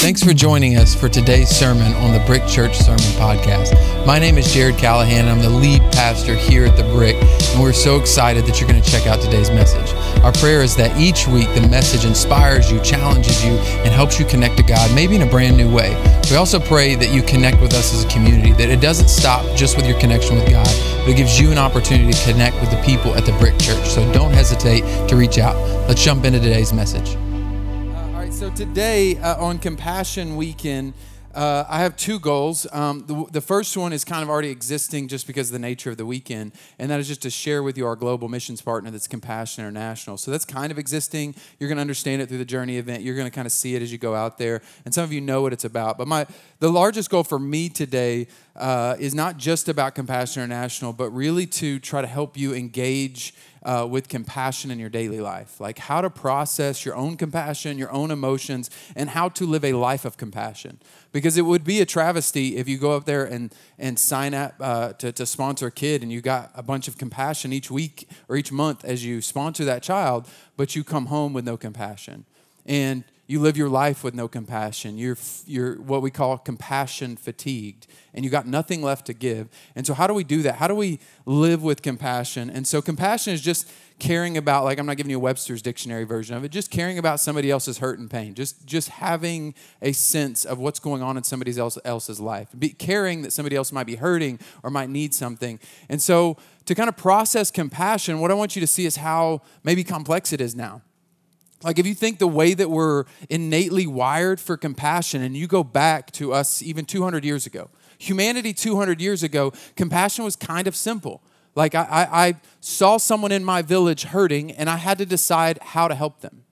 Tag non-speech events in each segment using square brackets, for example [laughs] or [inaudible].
Thanks for joining us for today's sermon on the Brick Church Sermon Podcast. My name is Jared Callahan, and I'm the lead pastor here at the Brick, and we're so excited that you're going to check out today's message. Our prayer is that each week the message inspires you, challenges you, and helps you connect to God, maybe in a brand new way. We also pray that you connect with us as a community, that it doesn't stop just with your connection with God, but it gives you an opportunity to connect with the people at the Brick Church. So don't hesitate to reach out. Let's jump into today's message. So today uh, on Compassion Weekend, uh, I have two goals. Um, the, the, first one is kind of already existing just because of the nature of the weekend, and that is just to share with you our global missions partner that's Compassion International. So that's kind of existing. You're going to understand it through the Journey event. You're going to kind of see it as you go out there, and some of you know what it's about. But my the largest goal for me today uh, is not just about Compassion International, but really to try to help you engage uh, with compassion in your daily life, like how to process your own compassion, your own emotions, and how to live a life of compassion. Because it would be a travesty if you go up there and, and sign up uh, to, to sponsor a kid and you got a bunch of compassion each week or each month as you sponsor that child, but you come home with no compassion. And you live your life with no compassion. You're, you're what we call compassion fatigued, and you got nothing left to give. And so, how do we do that? How do we live with compassion? And so, compassion is just caring about, like, I'm not giving you a Webster's dictionary version of it, just caring about somebody else's hurt and pain, just, just having a sense of what's going on in somebody else, else's life, be, caring that somebody else might be hurting or might need something. And so, to kind of process compassion, what I want you to see is how maybe complex it is now like, if you think the way that we're innately wired for compassion, and you go back to us even 200 years ago, humanity 200 years ago, compassion was kind of simple. Like, I, I, I saw someone in my village hurting, and I had to decide how to help them.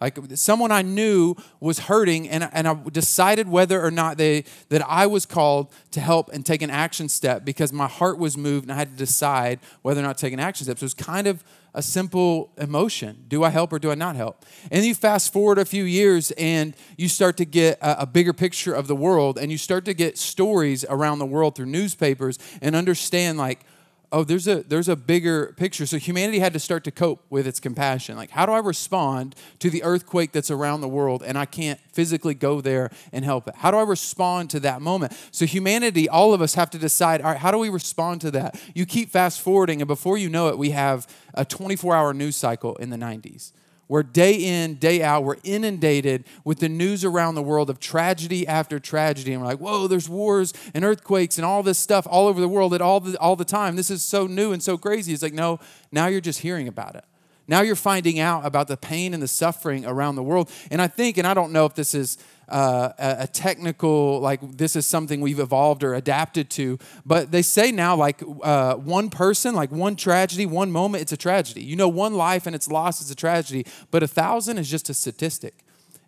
Like someone I knew was hurting, and, and I decided whether or not they that I was called to help and take an action step because my heart was moved, and I had to decide whether or not to take an action step. So it was kind of a simple emotion do I help or do I not help? And you fast forward a few years and you start to get a, a, bigger picture of the world and you start to get stories around the world through newspapers and understand, like, oh there's a there's a bigger picture. So humanity had to start to cope with its compassion. Like how do i respond to the earthquake that's around the world and i can't physically go there and help it? How do i respond to that moment? So humanity all of us have to decide all right how do we respond to that? You keep fast forwarding and before you know it we have a 24 hour news cycle in the 90s where day in, day out, we're inundated with the news around the world of tragedy after tragedy. And we're like, whoa, there's wars and earthquakes and all this stuff all over the world at all the, all the time. This is so new and so crazy. It's like, no, now you're just hearing about it. Now you're finding out about the pain and the suffering around the world. And I think, and I don't know if this is uh, a, technical, like this is something we've evolved or adapted to. But they say now, like uh, one person, like one tragedy, one moment, it's a tragedy. You know, one life and its loss is a tragedy, but a thousand is just a statistic.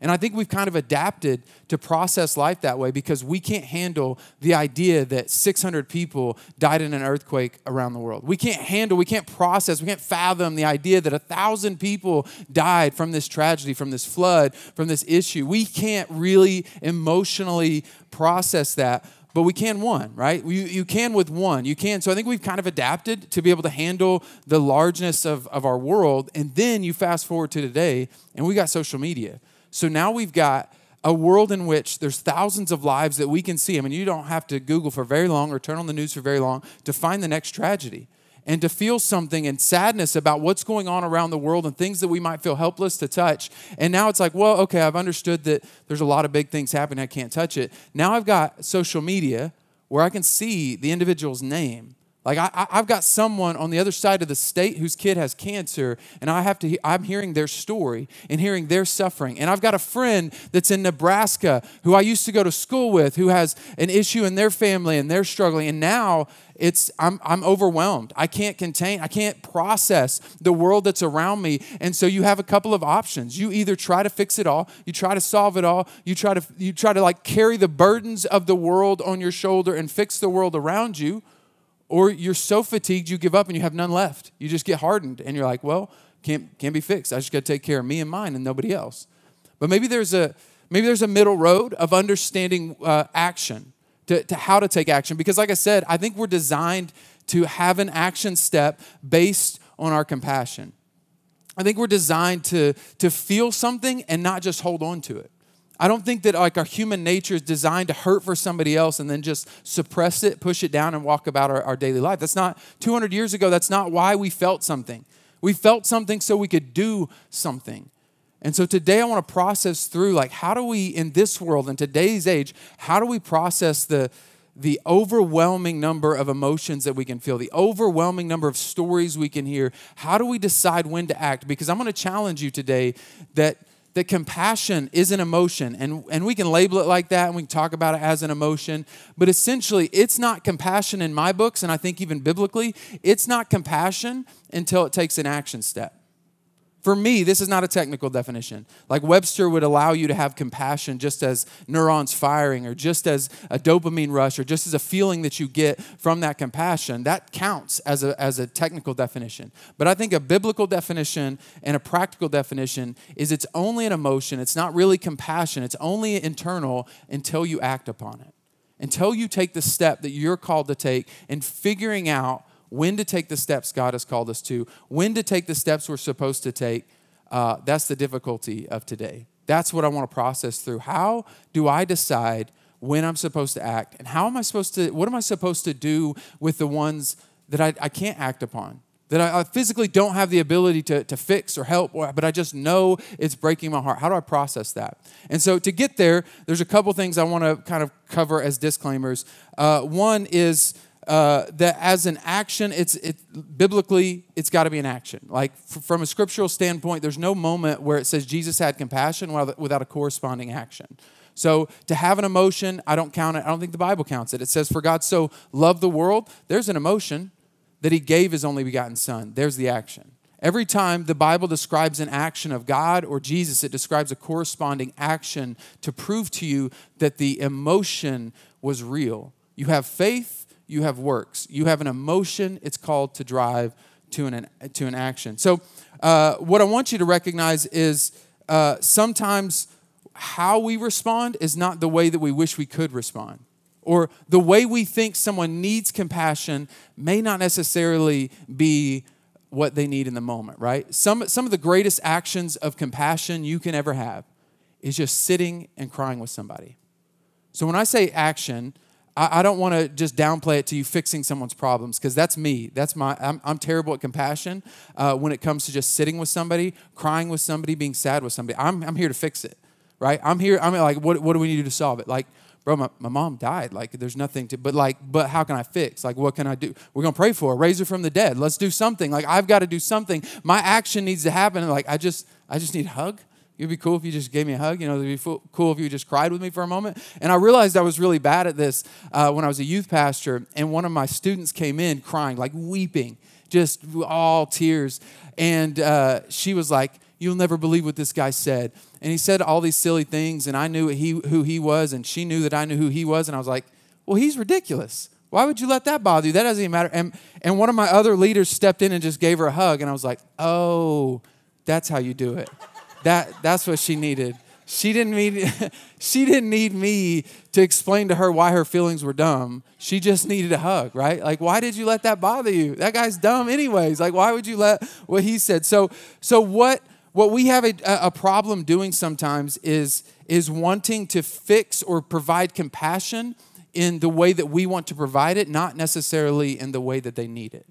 And I think we've kind of adapted to process life that way because we can't handle the idea that 600 people died in an earthquake around the world. We can't handle, we can't process, we can't fathom the idea that a thousand people died from this tragedy, from this flood, from this issue. We can't really emotionally process that but we can one, right? You, you can with one. You can. So I think we've kind of adapted to be able to handle the largeness of, of our world. And then you fast forward to today, and we got social media. So now we've got a world in which there's thousands of lives that we can see. I mean, you don't have to Google for very long or turn on the news for very long to find the next tragedy and to feel something and sadness about what's going on around the world and things that we might feel helpless to touch. And now it's like, well, okay, I've understood that there's a lot of big things happening, I can't touch it. Now I've got social media where I can see the individual's name like I, have got someone on the other side of the state whose kid has cancer, and I have to. I'm hearing their story and hearing their suffering. And I've got a friend that's in Nebraska who I used to go to school with, who has an issue in their family and they're struggling. And now it's I'm I'm overwhelmed. I can't contain. I can't process the world that's around me. And so you have a couple of options. You either try to fix it all, you try to solve it all, you try to you try to like carry the burdens of the world on your shoulder and fix the world around you or you're so fatigued you give up and you have none left. You just get hardened and you're like, well, can't, can't be fixed. I just got to take care of me and mine and nobody else. But maybe there's a, maybe there's a middle road of understanding uh, action, to, to how to take action. Because, like I said, I think we're designed to have an action step based on our compassion. I think we're designed to, to feel something and not just hold on to it. I don't think that like our human nature is designed to hurt for somebody else and then just suppress it, push it down, and walk about our, our daily life. That's not 200 years ago, that's not why we felt something. We felt something so we could do something. And so today I want to process through like how do we in this world in today's age, how do we process the the overwhelming number of emotions that we can feel, the overwhelming number of stories we can hear. How do we decide when to act? Because I'm going to challenge you today that that compassion is an emotion and, and we can label it like that and we can talk about it as an emotion but essentially it's not compassion in my books and i think even biblically it's not compassion until it takes an action step for me, this is not a technical definition. Like Webster would allow you to have compassion just as neurons firing, or just as a dopamine rush, or just as a feeling that you get from that compassion. That counts as a, as a technical definition. But I think a biblical definition and a practical definition is it's only an emotion. It's not really compassion, it's only internal until you act upon it. Until you take the step that you're called to take in figuring out when to take the steps God has called us to, when to take the steps we're supposed to take. Uh, that's the difficulty of today. That's what I want to process through. How do I decide when I'm supposed to act? And how am I supposed to, what am I supposed to do with the ones that I, I can't act upon? That I, I physically don't have the ability to, to fix or help, or, but I just know it's breaking my heart. How do I process that? And so to get there, there's a couple things I want to kind of cover as disclaimers. Uh, one is, uh, that as an action, it's it, biblically it's got to be an action. Like f- from a scriptural standpoint, there's no moment where it says Jesus had compassion without a corresponding action. So to have an emotion, I don't count it. I don't think the Bible counts it. It says, "For God so loved the world." There's an emotion that He gave His only begotten Son. There's the action. Every time the Bible describes an action of God or Jesus, it describes a corresponding action to prove to you that the emotion was real. You have faith you have works. You have an emotion, it's called to drive to an, to an action. So, uh, what I want you to recognize is uh, sometimes how we respond is not the way that we wish we could respond. Or the way we think someone needs compassion may not necessarily be what they need in the moment, right? Some, some of the greatest actions of compassion you can ever have is just sitting and crying with somebody. So when I say action, I, I don't want to just downplay it to you fixing someone's problems because that's me. That's my. I'm, I'm terrible at compassion uh, when it comes to just sitting with somebody, crying with somebody, being sad with somebody. I'm I'm here to fix it, right? I'm here. I'm like, what what do we need to do to solve it? Like bro, my, my mom died. Like, there's nothing to, but like, but how can I fix? Like, what can I do? We're going to pray for her, raise her from the dead. Let's do something. Like, I've got to do something. My action needs to happen. Like, I just, I just need a hug. It'd be cool if you just gave me a hug. You know, it'd be cool if you just cried with me for a moment. And I realized I was really bad at this uh, when I was a youth pastor, and one of my students came in crying, like weeping, just all tears. And uh, she was like, You'll never believe what this guy said. And he said all these silly things, and I knew he, who he was, and she knew that I knew who he was. And I was like, Well, he's ridiculous. Why would you let that bother you? That doesn't even matter. And, and one of my other leaders stepped in and just gave her a hug, and I was like, Oh, that's how you do it. That, that's what she needed. She didn't need [laughs] she didn't need me to explain to her why her feelings were dumb. She just needed a hug, right? Like why did you let that bother you? That guy's dumb anyways. Like why would you let what he said? So so what what we have a, a problem doing sometimes is is wanting to fix or provide compassion in the way that we want to provide it, not necessarily in the way that they need it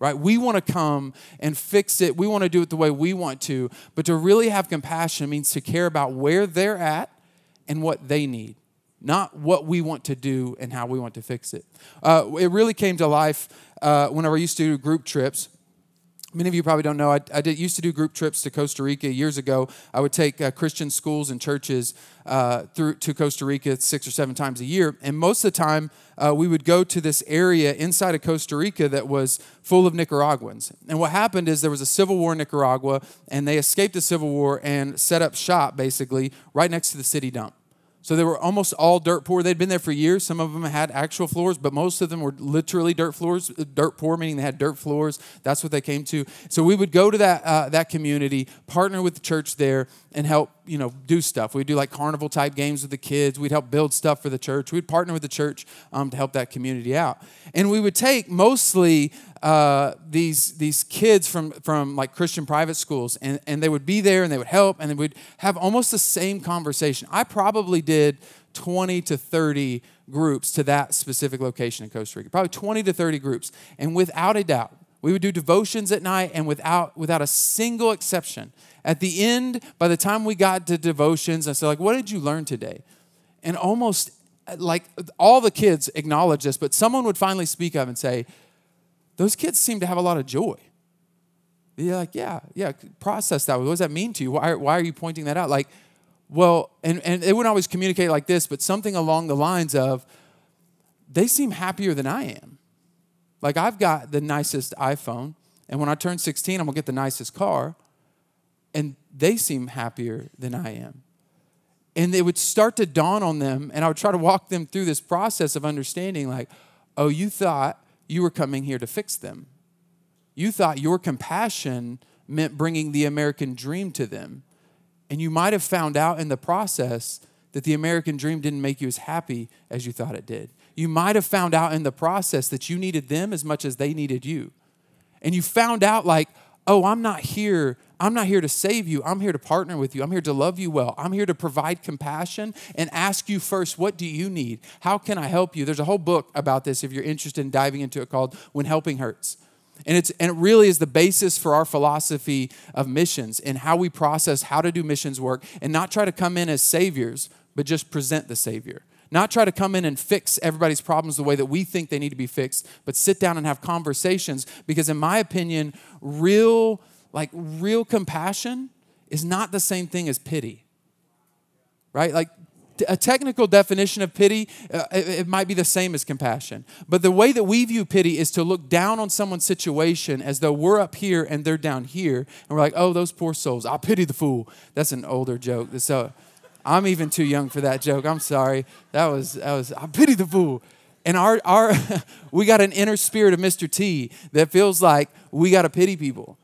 right? We want to come and fix it. We want to do it the way we want to. But to really have compassion means to care about where they're at and what they need, not what we want to do and how we want to fix it. Uh, it really came to life uh, whenever I used to do group trips. Many of you probably don't know. I, I did, used to do group trips to Costa Rica years ago. I would take uh, Christian schools and churches uh, through to Costa Rica six or seven times a year, and most of the time uh, we would go to this area inside of Costa Rica that was full of Nicaraguans. And what happened is there was a civil war in Nicaragua, and they escaped the civil war and set up shop basically right next to the city dump. So they were almost all dirt poor. They'd been there for years. Some of them had actual floors, but most of them were literally dirt floors. Dirt poor meaning they had dirt floors. That's what they came to. So we would go to that uh, that community, partner with the church there, and help you know, do stuff. We'd do like carnival type games with the kids. We'd help build stuff for the church. We'd partner with the church um, to help that community out. And we would take mostly uh, these, these kids from, from like Christian private schools, and, and they would be there and they would help, and would have almost the same conversation. I probably did 20 to 30 groups to that specific location in Costa Rica, probably 20 to 30 groups. And without a doubt, we would do devotions at night, and without, without a single exception, at the end, by the time we got to devotions, I said, like, what did you learn today? And almost like all the kids acknowledge this, but someone would finally speak up and say, those kids seem to have a lot of joy. You're like, yeah, yeah, process that. What does that mean to you? Why, why are you pointing that out? Like, well, and, and they wouldn't always communicate like this, but something along the lines of, they seem happier than I am. Like, I've got the nicest iPhone, and when I turn 16, I'm gonna get the nicest car, and they seem happier than I am. And it would start to dawn on them, and I would try to walk them through this process of understanding, like, oh, you thought you were coming here to fix them. You thought your compassion meant bringing the American dream to them. And you might have found out in the process that the American dream didn't make you as happy as you thought it did. You might have found out in the process that you needed them as much as they needed you. And you found out, like, oh, I'm not here. I'm not here to save you. I'm here to partner with you. I'm here to love you well. I'm here to provide compassion and ask you first, what do you need? How can I help you? There's a whole book about this if you're interested in diving into it called When Helping Hurts. And, it's, and it really is the basis for our philosophy of missions and how we process how to do missions work and not try to come in as saviors, but just present the Savior. Not try to come in and fix everybody's problems the way that we think they need to be fixed, but sit down and have conversations because, in my opinion, real, like, real compassion is not the same thing as pity. Right? Like, a technical definition of pity, uh, it, might be the same as compassion. But the way that we view pity is to look down on someone's situation as though we're up here and they're down here. And we're like, oh, those poor souls. I pity the fool. That's an older joke. So I'm even too young for that joke. I'm sorry. That was, that was I pity the fool. And our, our [laughs] we got an inner spirit of Mr. T that feels like we got to pity people.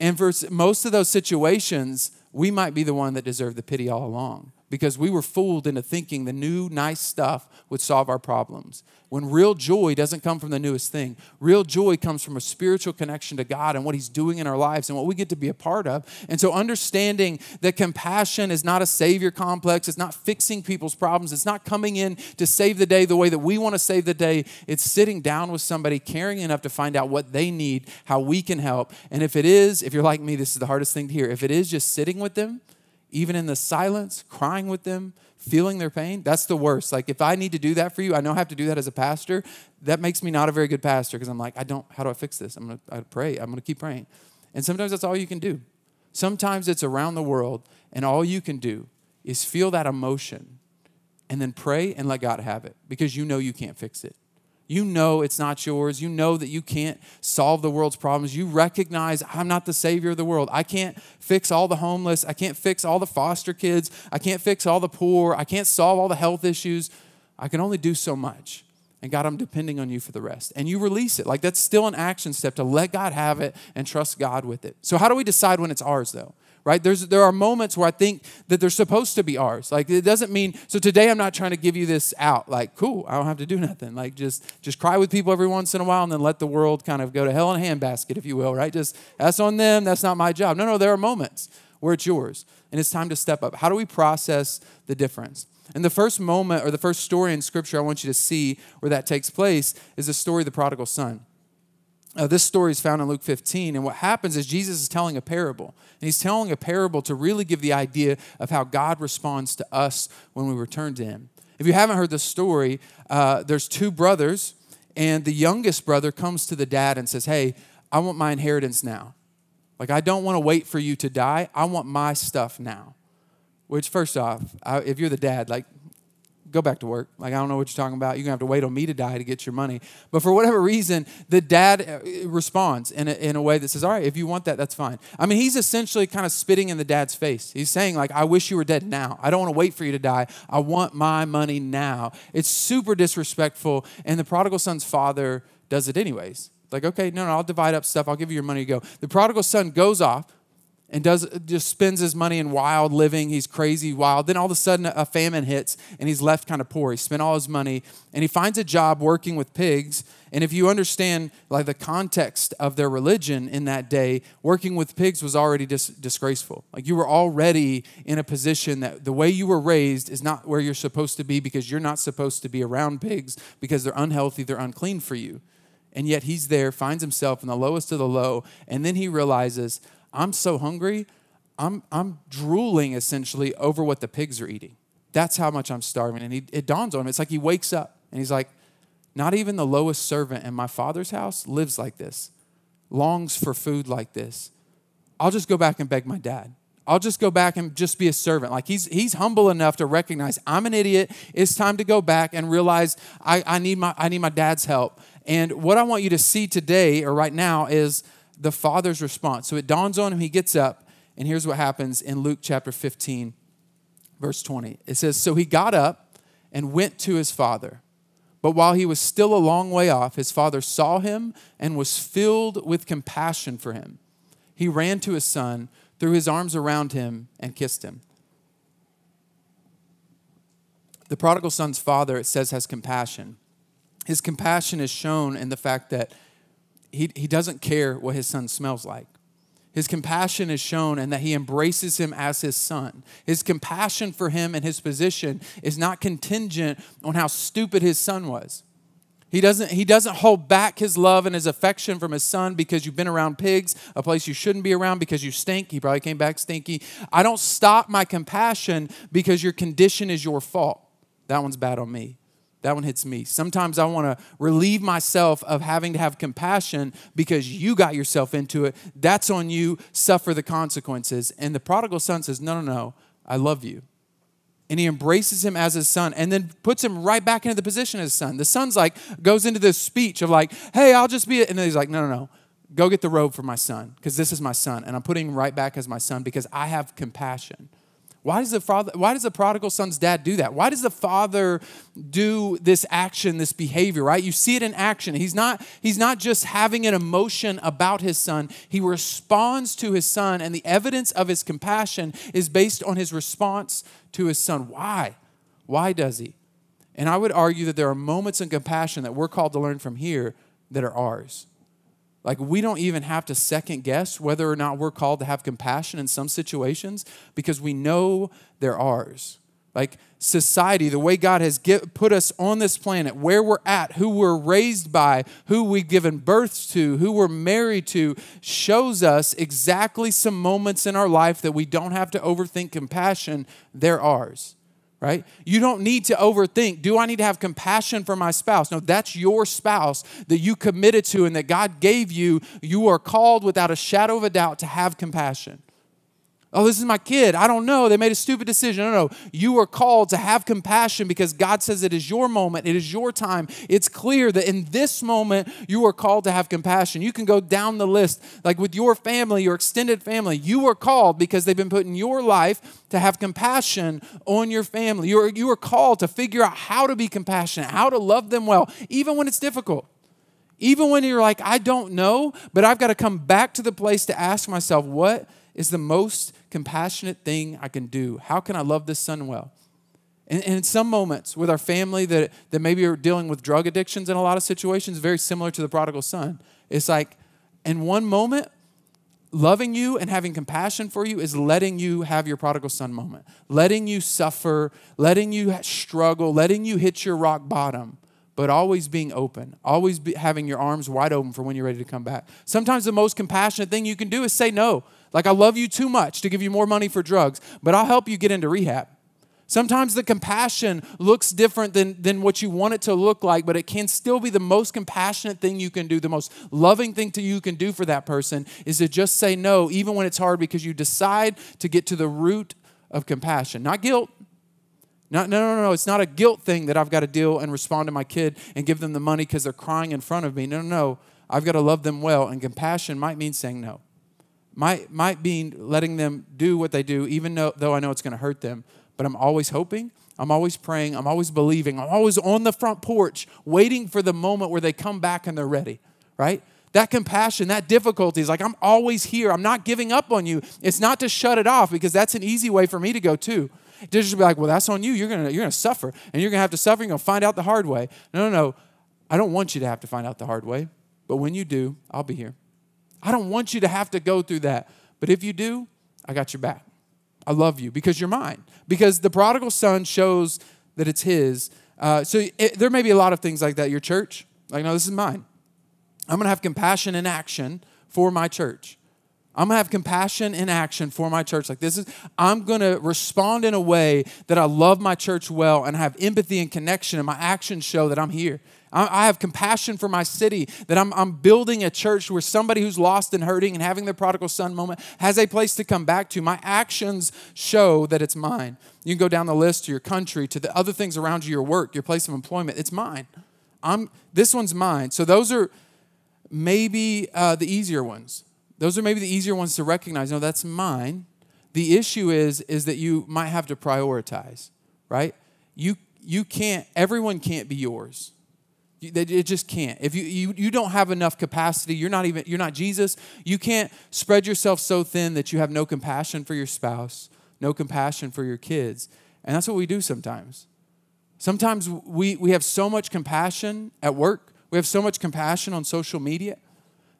And for most of those situations, we might be the one that deserved the pity all along because we were fooled into thinking the new nice stuff would solve our problems. When real joy doesn't come from the newest thing, real joy comes from a spiritual connection to God and what He's doing in our lives and what we get to be a part of. And so, understanding that compassion is not a savior complex, it's not fixing people's problems, it's not coming in to save the day the way that we want to save the day. It's sitting down with somebody, caring enough to find out what they need, how we can help. And if it is, if you're like me, this is the hardest thing to hear. If it is just sitting with them, even in the silence, crying with them, feeling their pain, that's the worst. Like if I need to do that for you, I know I have to do that as a pastor. That makes me not a very good pastor because I'm like, I don't, how do I fix this? I'm to I pray. I'm to keep praying. And sometimes that's all you can do. Sometimes it's around the world and all you can do is feel that emotion and then pray and let God have it because you know you can't fix it. You know it's not yours. You know that you can't solve the world's problems. You recognize I'm not the savior of the world. I can't fix all the homeless. I can't fix all the foster kids. I can't fix all the poor. I can't solve all the health issues. I can only do so much. And God, I'm depending on you for the rest. And you release it. Like that's still an action step to let God have it and trust God with it. So, how do we decide when it's ours, though? Right? There's, there are moments where I think that they're supposed to be ours. Like it doesn't mean, so today I'm not trying to give you this out. Like, cool, I don't have to do nothing. Like just, just cry with people every once in a while and then let the world kind of go to hell in a handbasket, if you will, right? Just, that's on them. That's not my job. No, no, there are moments where it's yours and it's time to step up. How do we process the difference? And the first moment or the first story in scripture I want you to see where that takes place is the story of the prodigal son. Uh, this story is found in Luke 15, and what happens is Jesus is telling a parable. And he's telling a parable to really give the idea of how God responds to us when we return to him. If you haven't heard the story, uh, there's two brothers, and the youngest brother comes to the dad and says, Hey, I want my inheritance now. Like, I don't want to wait for you to die. I want my stuff now. Which, first off, I, if you're the dad, like, go back to work. Like, I don't know what you're talking about. You're going to have to wait on me to die to get your money. But for whatever reason, the dad uh, responds in a, in a way that says, All right, if you want that, that's fine. I mean, he's essentially kind of spitting in the dad's face. He's saying, like, I wish you were dead now. I don't want to wait for you to die. I want my money now. It's super disrespectful. And the prodigal son's father does it anyways. Like, okay, no, no, I'll divide up stuff. I'll give you your money to go. The prodigal son goes off and does just spends his money in wild living. He's crazy wild. Then all of a sudden a famine hits and he's left kind of poor. He spent all his money and he finds a job working with pigs. And if you understand like the context of their religion in that day, working with pigs was already dis- disgraceful. Like you were already in a position that the way you were raised is not where you're supposed to be because you're not supposed to be around pigs because they're unhealthy, they're unclean for you. And yet he's there, finds himself in the lowest of the low, and then he realizes, I'm so hungry, I'm, I'm drooling essentially over what the pigs are eating. That's how much I'm starving. And he, it dawns on him. It's like he wakes up and he's like, Not even the lowest servant in my father's house lives like this, longs for food like this. I'll just go back and beg my dad. I'll just go back and just be a servant. Like he's he's humble enough to recognize I'm an idiot. It's time to go back and realize I, I need my I need my dad's help. And what I want you to see today or right now is the father's response. So it dawns on him, he gets up, and here's what happens in Luke chapter 15, verse 20. It says, So he got up and went to his father. But while he was still a long way off, his father saw him and was filled with compassion for him. He ran to his son, threw his arms around him, and kissed him. The prodigal son's father, it says, has compassion. His compassion is shown in the fact that he, he doesn't care what his son smells like. His compassion is shown and that he embraces him as his son. His compassion for him and his position is not contingent on how stupid his son was. He doesn't, he doesn't hold back his love and his affection from his son because you've been around pigs, a place you shouldn't be around because you stink. He probably came back stinky. I don't stop my compassion because your condition is your fault. That one's bad on me. That one hits me. Sometimes I want to relieve myself of having to have compassion because you got yourself into it. That's on you. Suffer the consequences. And the prodigal son says, No, no, no, I love you. And he embraces him as his son and then puts him right back into the position as son. The son's like, goes into this speech of like, Hey, I'll just be it. And then he's like, No, no, no. Go get the robe for my son because this is my son. And I'm putting him right back as my son because I have compassion. Why does the father why does the prodigal son's dad do that? Why does the father do this action, this behavior, right? You see it in action. He's not he's not just having an emotion about his son. He responds to his son and the evidence of his compassion is based on his response to his son. Why? Why does he? And I would argue that there are moments in compassion that we're called to learn from here that are ours. Like, we don't even have to second guess whether or not we're called to have compassion in some situations because we know they're ours. Like, society, the way God has get, put us on this planet, where we're at, who we're raised by, who we've given birth to, who we're married to, shows us exactly some moments in our life that we don't have to overthink compassion, they're ours right? You don't need to overthink. Do I need to have compassion for my spouse? No, that's your spouse that you committed to and that God gave you. You are called without a shadow of a doubt to have compassion. Oh, this is my kid. I don't know. They made a stupid decision. No, no. You are called to have compassion because God says it is your moment. It is your time. It's clear that in this moment, you are called to have compassion. You can go down the list, like with your family, your extended family. You are called because they've been put in your life to have compassion on your family. You are, you are called to figure out how to be compassionate, how to love them well, even when it's difficult. Even when you're like, I don't know, but I've got to come back to the place to ask myself, what is the most compassionate thing I can do? How can I love this son well? And, in some moments with our family that, that maybe are dealing with drug addictions in a lot of situations, very similar to the prodigal son. It's like, in one moment, loving you and having compassion for you is letting you have your prodigal son moment, letting you suffer, letting you struggle, letting you hit your rock bottom but always being open, always having your arms wide open for when you're ready to come back. Sometimes the most compassionate thing you can do is say no. Like, I love you too much to give you more money for drugs, but I'll help you get into rehab. Sometimes the compassion looks different than, than what you want it to look like, but it can still be the most compassionate thing you can do. The most loving thing to you can do for that person is to just say no, even when it's hard, because you decide to get to the root of compassion. Not guilt. Not, no, no, no. It's not a guilt thing that I've got to deal and respond to my kid and give them the money because they're crying in front of me. No, no, no. I've got to love them well, and compassion might mean saying no might, might be letting them do what they do, even though, though I know it's going to hurt them. But I'm always hoping, I'm always praying, I'm always believing, I'm always on the front porch waiting for the moment where they come back and they're ready, right? That compassion, that difficulty is like, I'm always here. I'm not giving up on you. It's not to shut it off because that's an easy way for me to go too. To just be like, well, that's on you. You're gonna, you're gonna suffer. And you're gonna have to suffer. You're gonna find out the hard way. No, no, no. I don't want you to have to find out the hard way. But when you do, I'll be here. I don't want you to have to go through that. But if you do, I got your back. I love you because you're mine. Because the prodigal son shows that it's his. Uh, so it, there may be a lot of things like that. Your church, like, no, this is mine. I'm going to have compassion in action for my church. I'm gonna have compassion in action for my church. Like this is, I'm gonna respond in a way that I love my church well and have empathy and connection, and my actions show that I'm here. I have compassion for my city, that I'm, I'm building a church where somebody who's lost and hurting and having their prodigal son moment has a place to come back to. My actions show that it's mine. You can go down the list to your country, to the other things around you, your work, your place of employment. It's mine. I'm, this one's mine. So those are maybe uh, the easier ones. Those are maybe the easier ones to recognize. No, that's mine. The issue is, is that you might have to prioritize, right? You, you can't, everyone can't be yours it just can't. If you, you, you don't have enough capacity, you're not even, you're not Jesus, you can't spread yourself so thin that you have no compassion for your spouse, no compassion for your kids. And that's what we do sometimes. Sometimes we, we have so much compassion at work, we have so much compassion on social media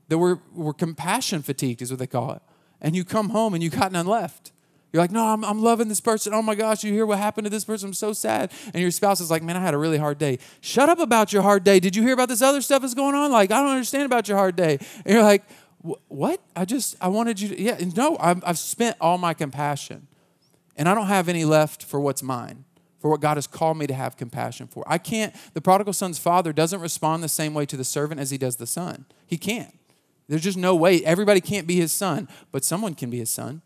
that we're, we're compassion fatigued, is what they call it. And you come home and you got none left. You're like, no, I'm, I'm loving this person. Oh my gosh, you hear what happened to this person? I'm so sad. And your spouse is like, man, I had a really hard day. Shut up about your hard day. Did you hear about this other stuff that's going on? Like, I don't understand about your hard day. And you're like, what? I just, I wanted you to, yeah, no, I've, I've spent all my compassion. And I don't have any left for what's mine, for what God has called me to have compassion for. I can't, the prodigal son's father doesn't respond the same way to the servant as he does the son. He can't. There's just no way. Everybody can't be his son, but someone can be his son.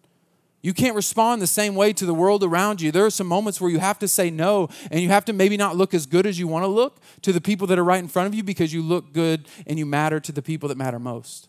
You can't respond the same way to the world around you. There are some moments where you have to say no, and you have to maybe not look as good as you want to look to the people that are right in front of you because you look good and you matter to the people that matter most.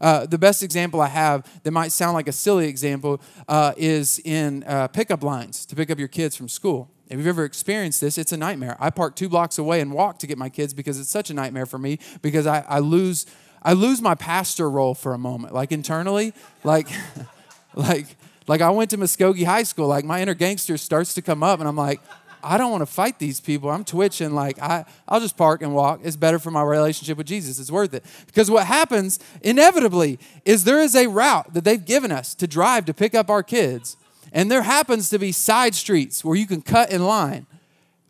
Uh, the best example I have that might sound like a silly example uh, is in uh, pickup lines to pick up your kids from school. If you've ever experienced this, it's a nightmare. I park two blocks away and walk to get my kids because it's such a nightmare for me because I, I lose I lose my pastor role for a moment, like internally, like [laughs] like like I went to Muskogee High School, like my inner gangster starts to come up, and I'm like, I don't want to fight these people. I'm twitching. Like I, I'll just park and walk. It's better for my relationship with Jesus. It's worth it. Because what happens inevitably is there is a route that they've given us to drive to pick up our kids, and there happens to be side streets where you can cut in line,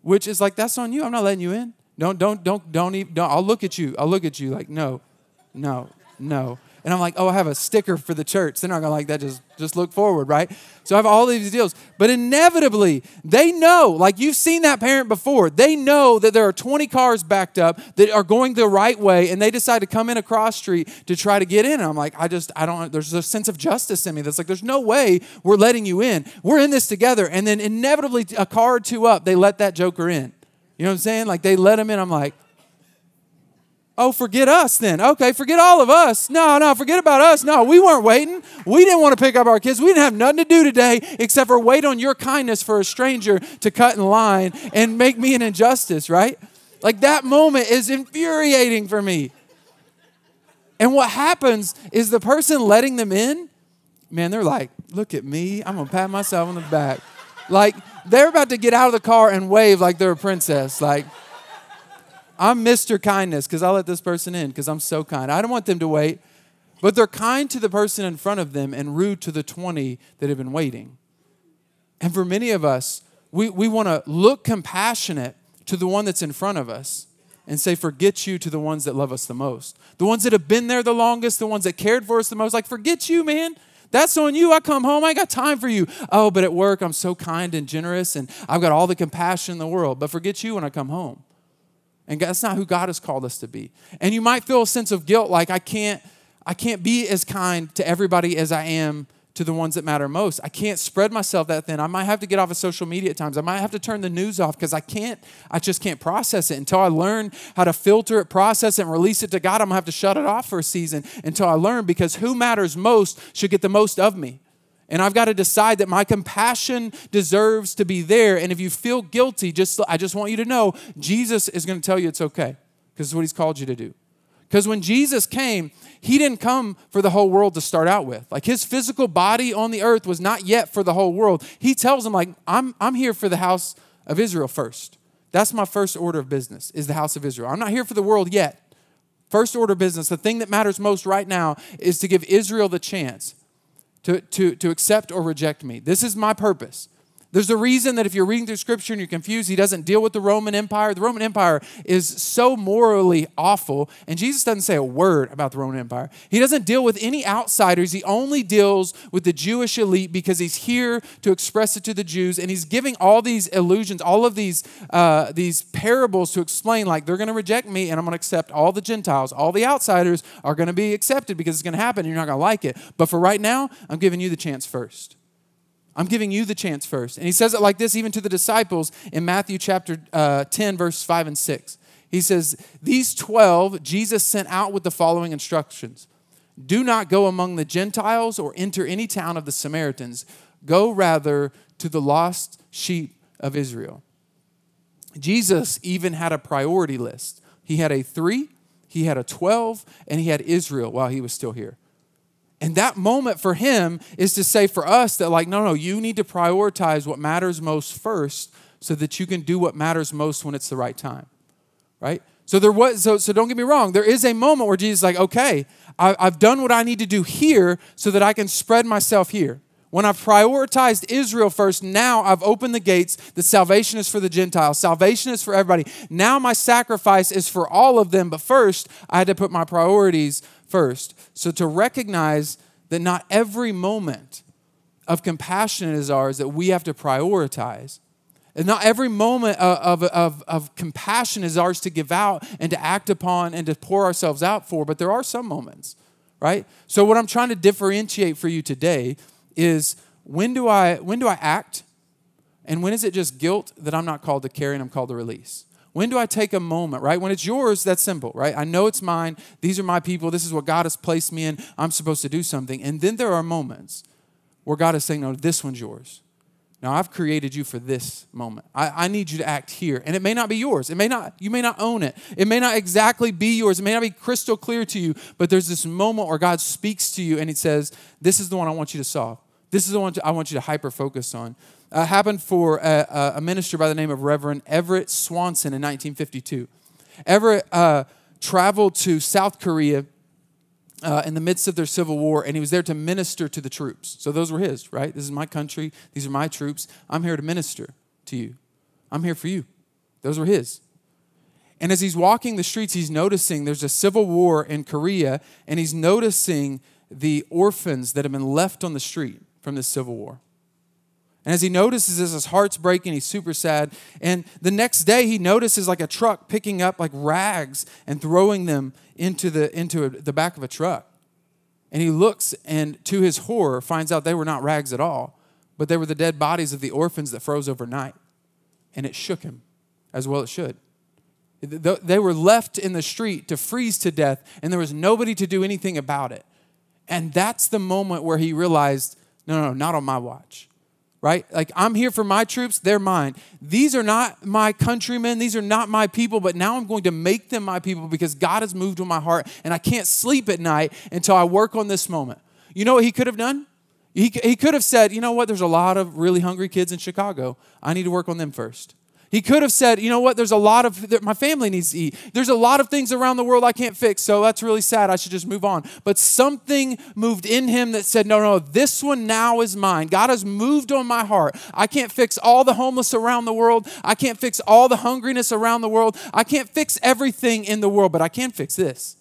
which is like that's on you. I'm not letting you in. Don't don't don't don't even. Don't, I'll look at you. I'll look at you like no, no, no and I'm like, oh, I have a sticker for the church. They're not gonna like that. Just just look forward, right? So I have all these deals. But inevitably, they know, like you've seen that parent before, they know that there are 20 cars backed up that are going the right way, and they decide to come in a cross street to try to get in. And I'm like, I just, I don't, there's a sense of justice in me that's like, there's no way we're letting you in. We're in this together. And then inevitably, a car or two up, they let that joker in. You know what I'm saying? Like they let him in. I'm like, Oh, forget us then. Okay, forget all of us. No, no, forget about us. No, we weren't waiting. We didn't want to pick up our kids. We didn't have nothing to do today except for wait on your kindness for a stranger to cut in line and make me an injustice, right? Like that moment is infuriating for me. And what happens is the person letting them in, man, they're like, look at me. I'm going to pat myself on the back. Like they're about to get out of the car and wave like they're a princess. Like, I'm Mr. Kindness because I'll let this person in because I'm so kind. I don't want them to wait. But they're kind to the person in front of them and rude to the 20 that have been waiting. And for many of us, we, we want to look compassionate to the one that's in front of us and say, forget you to the ones that love us the most. The ones that have been there the longest, the ones that cared for us the most. Like, forget you, man. That's on you. I come home, I got time for you. Oh, but at work, I'm so kind and generous and I've got all the compassion in the world. But forget you when I come home. And that's not who God has called us to be. And you might feel a sense of guilt like I can't I can't be as kind to everybody as I am to the ones that matter most. I can't spread myself that thin. I might have to get off of social media at times. I might have to turn the news off because I can't, I just can't process it. Until I learn how to filter it, process it, and release it to God, I'm gonna have to shut it off for a season until I learn because who matters most should get the most of me. And I've got to decide that my compassion deserves to be there. And if you feel guilty, just I just want you to know Jesus is going to tell you it's okay because it's what he's called you to do. Because when Jesus came, he didn't come for the whole world to start out with. Like his physical body on the earth was not yet for the whole world. He tells them, like, I'm, I'm here for the house of Israel first. That's my first order of business, is the house of Israel. I'm not here for the world yet. First order business, the thing that matters most right now is to give Israel the chance to, to, to accept or reject me. This is my purpose. There's a reason that if you're reading through scripture and you're confused, he doesn't deal with the Roman Empire. The Roman Empire is so morally awful, and Jesus doesn't say a word about the Roman Empire. He doesn't deal with any outsiders. He only deals with the Jewish elite because he's here to express it to the Jews, and he's giving all these illusions, all of these, uh, these parables to explain, like, they're going to reject me, and I'm going to accept all the Gentiles. All the outsiders are going to be accepted because it's going to happen, and you're not going to like it. But for right now, I'm giving you the chance first. I'm giving you the chance first. And he says it like this even to the disciples in Matthew chapter uh, 10, verse 5 and 6. He says, These 12 Jesus sent out with the following instructions Do not go among the Gentiles or enter any town of the Samaritans. Go rather to the lost sheep of Israel. Jesus even had a priority list. He had a three, he had a 12, and he had Israel while he was still here. And that moment for him is to say for us that, like, no, no, you need to prioritize what matters most first so that you can do what matters most when it's the right time. Right? So there was so, so don't get me wrong, there is a moment where Jesus is like, okay, I, I've done what I need to do here so that I can spread myself here. When I've prioritized Israel first, now I've opened the gates. The salvation is for the Gentiles. Salvation is for everybody. Now my sacrifice is for all of them, but first I had to put my priorities first. So to recognize that not every moment of compassion is ours that we have to prioritize. And not every moment of, of, of, of, compassion is ours to give out and to act upon and to pour ourselves out for, but there are some moments, right? So, what I'm trying to differentiate for you today is when do I, when do I act? And when is it just guilt that I'm not called to carry and I'm called to release? When do I take a moment, right? When it's yours, that's simple, right? I know it's mine. These are my people. This is what God has placed me in. I'm supposed to do something. And then there are moments where God is saying, no, this one's yours. Now I've created you for this moment. I, I, need you to act here. And it may not be yours. It may not, you may not own it. It may not exactly be yours. It may not be crystal clear to you, but there's this moment where God speaks to you and He says, This is the one I want you to solve. This is the one I want you to hyper focus on uh, happened for a, a, minister by the name of Reverend Everett Swanson in 1952. Everett uh, traveled to South Korea uh, in the midst of their civil war, and he was there to minister to the troops. So those were his, right? This is my country. These are my troops. I'm here to minister to you. I'm here for you. Those were his. And as he's walking the streets, he's noticing there's a civil war in Korea, and he's noticing the orphans that have been left on the street from this civil war. And as he notices this, his heart's breaking. He's super sad. And the next day, he notices like a truck picking up like rags and throwing them into the, into a, the back of a truck. And he looks and to his horror finds out they were not rags at all, but they were the dead bodies of the orphans that froze overnight. And it shook him, as well it should. They were left in the street to freeze to death, and there was nobody to do anything about it. And that's the moment where he realized no, no, not on my watch right? Like, I'm here for my troops, they're mine. These are not my countrymen, these are not my people, but now I'm going to make them my people because God has moved on my heart, and I can't sleep at night until I work on this moment. You know what he could have done? He, he could have said, you know what, there's a lot of really hungry kids in Chicago. I need to work on them first. He could have said, you know what, there's a lot of, my family needs to eat. There's a lot of things around the world I can't fix, so that's really sad. I should just move on. But something moved in him that said, no, no, this one now is mine. God has moved on my heart. I can't fix all the homeless around the world. I can't fix all the hungriness around the world. I can't fix everything in the world, but I can fix this.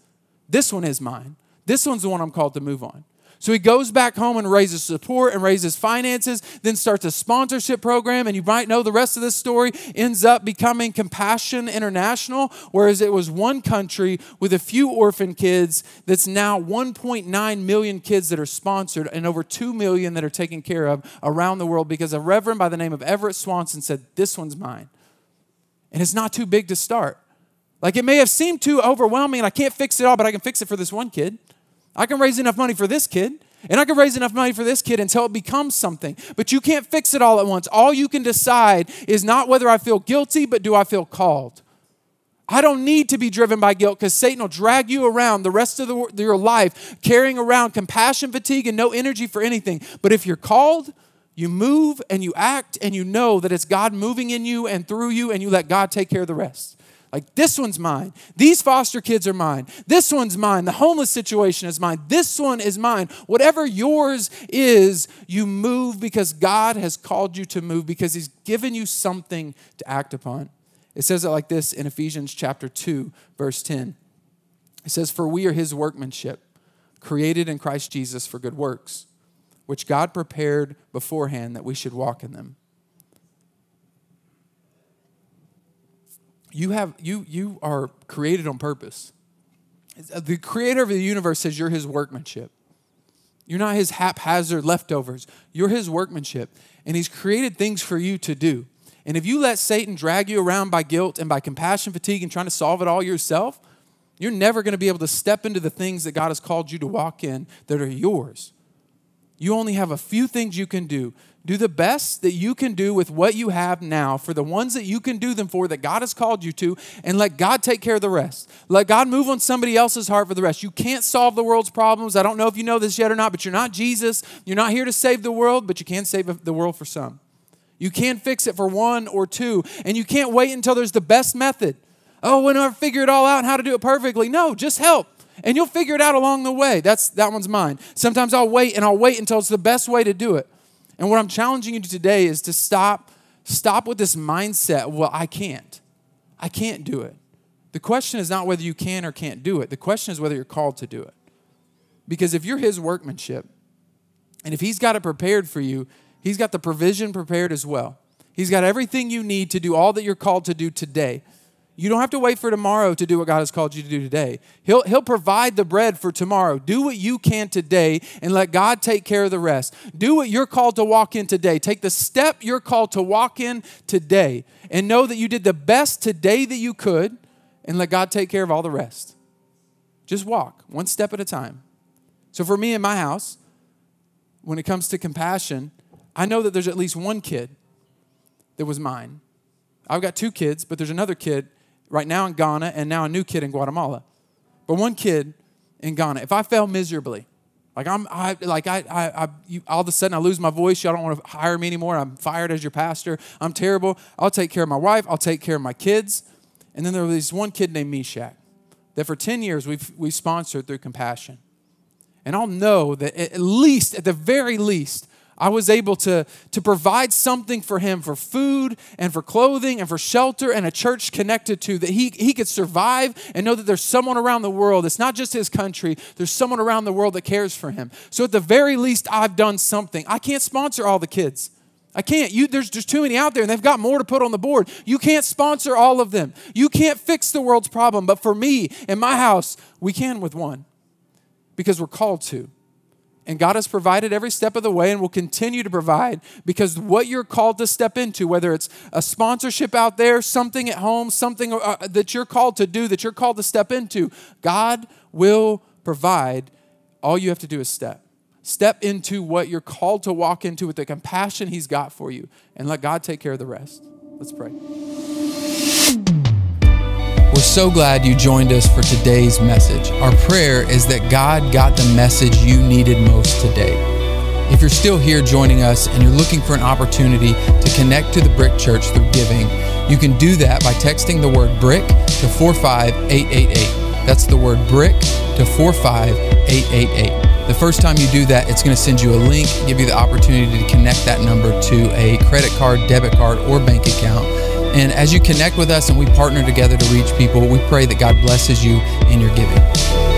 This one is mine. This one's the one I'm called to move on. So he goes back home and raises support and raises finances, then starts a sponsorship program. And you might know the rest of this story ends up becoming Compassion International, whereas it was one country with a few orphan kids that's now 1.9 million kids that are sponsored and over 2 million that are taken care of around the world because a reverend by the name of Everett Swanson said, This one's mine. And it's not too big to start. Like it may have seemed too overwhelming and I can't fix it all, but I can fix it for this one kid. I can raise enough money for this kid. And I can raise enough money for this kid until it becomes something. But you can't fix it all at once. All you can decide is not whether I feel guilty, but do I feel called? I don't need to be driven by guilt because Satan will drag you around the rest of the, your life carrying around compassion fatigue and no energy for anything. But if you're called, you move and you act and you know that it's God moving in you and through you and you let God take care of the rest. Like, this one's mine. These foster kids are mine. This one's mine. The homeless situation is mine. This one is mine. Whatever yours is, you move because God has called you to move because He's given you something to act upon. It says it like this in Ephesians chapter 2, verse 10. It says, For we are His workmanship, created in Christ Jesus for good works, which God prepared beforehand that we should walk in them. You have you you are created on purpose. Uh, the creator of the universe says you're his workmanship. You're not his haphazard leftovers. You're his workmanship. And he's created things for you to do. And if you let Satan drag you around by guilt and by compassion fatigue and trying to solve it all yourself, you're never going to be able to step into the things that God has called you to walk in that are yours. You only have a few things you can do do the best that you can do with what you have now for the ones that you can do them for that God has called you to, and let God take care of the rest. Let God move on somebody else's heart for the rest. You can't solve the world's problems. I don't know if you know this yet or not, but you're not Jesus. You're not here to save the world, but you can save the world for some. You can't fix it for one or two, and you can't wait until there's the best method. Oh, when I figure it all out and how to do it perfectly. No, just help and you'll figure it out along the way. That's that one's mine. Sometimes I'll wait and I'll wait until it's the best way to do it. And what I'm challenging you to today is to stop stop with this mindset, well, I can't. I can't do it. The question is not whether you can or can't do it. The question is whether you're called to do it. Because if you're his workmanship, and if he's got it prepared for you, he's got the provision prepared as well. He's got everything you need to do all that you're called to do today. You don't have to wait for tomorrow to do what God has called you to do today. He'll, he'll provide the bread for tomorrow. Do what you can today and let God take care of the rest. Do what you're called to walk in today. Take the step you're called to walk in today and know that you did the best today that you could and let God take care of all the rest. Just walk one step at a time. So, for me in my house, when it comes to compassion, I know that there's at least one kid that was mine. I've got two kids, but there's another kid right now in Ghana and now a new kid in Guatemala. But one kid in Ghana, if I fail miserably, like I'm, I, like I, I, I you, all of a sudden I lose my voice. Y'all don't want to hire me anymore. I'm fired as your pastor. I'm terrible. I'll take care of my wife. I'll take care of my kids. And then there was this one kid named Meshach that for 10 years we've, we sponsored through compassion. And I'll know that at least, at the very least, I was able to, to provide something for him for food and for clothing and for shelter and a church connected to that he, he could survive and know that there's someone around the world. It's not just his country, there's someone around the world that cares for him. So at the very least, I've done something. I can't sponsor all the kids. I can't. You, there's just too many out there, and they've got more to put on the board. You can't sponsor all of them. You can't fix the world's problem. But for me, and my house, we can with one because we're called to. And God has provided every step of the way and will continue to provide because what you're called to step into, whether it's a sponsorship out there, something at home, something uh, that you're called to do, that you're called to step into, God will provide. All you have to do is step. Step into what you're called to walk into with the compassion He's got for you and let God take care of the rest. Let's pray. We're so glad you joined us for today's message. Our prayer is that God got the message you needed most today. If you're still here joining us and you're looking for an opportunity to connect to the Brick Church through giving, you can do that by texting the word BRICK to 45888. That's the word BRICK to 45888. The first time you do that, it's going to send you a link, give you the opportunity to connect that number to a credit card, debit card, or bank account and as you connect with us and we partner together to reach people, we pray that God blesses you in your giving.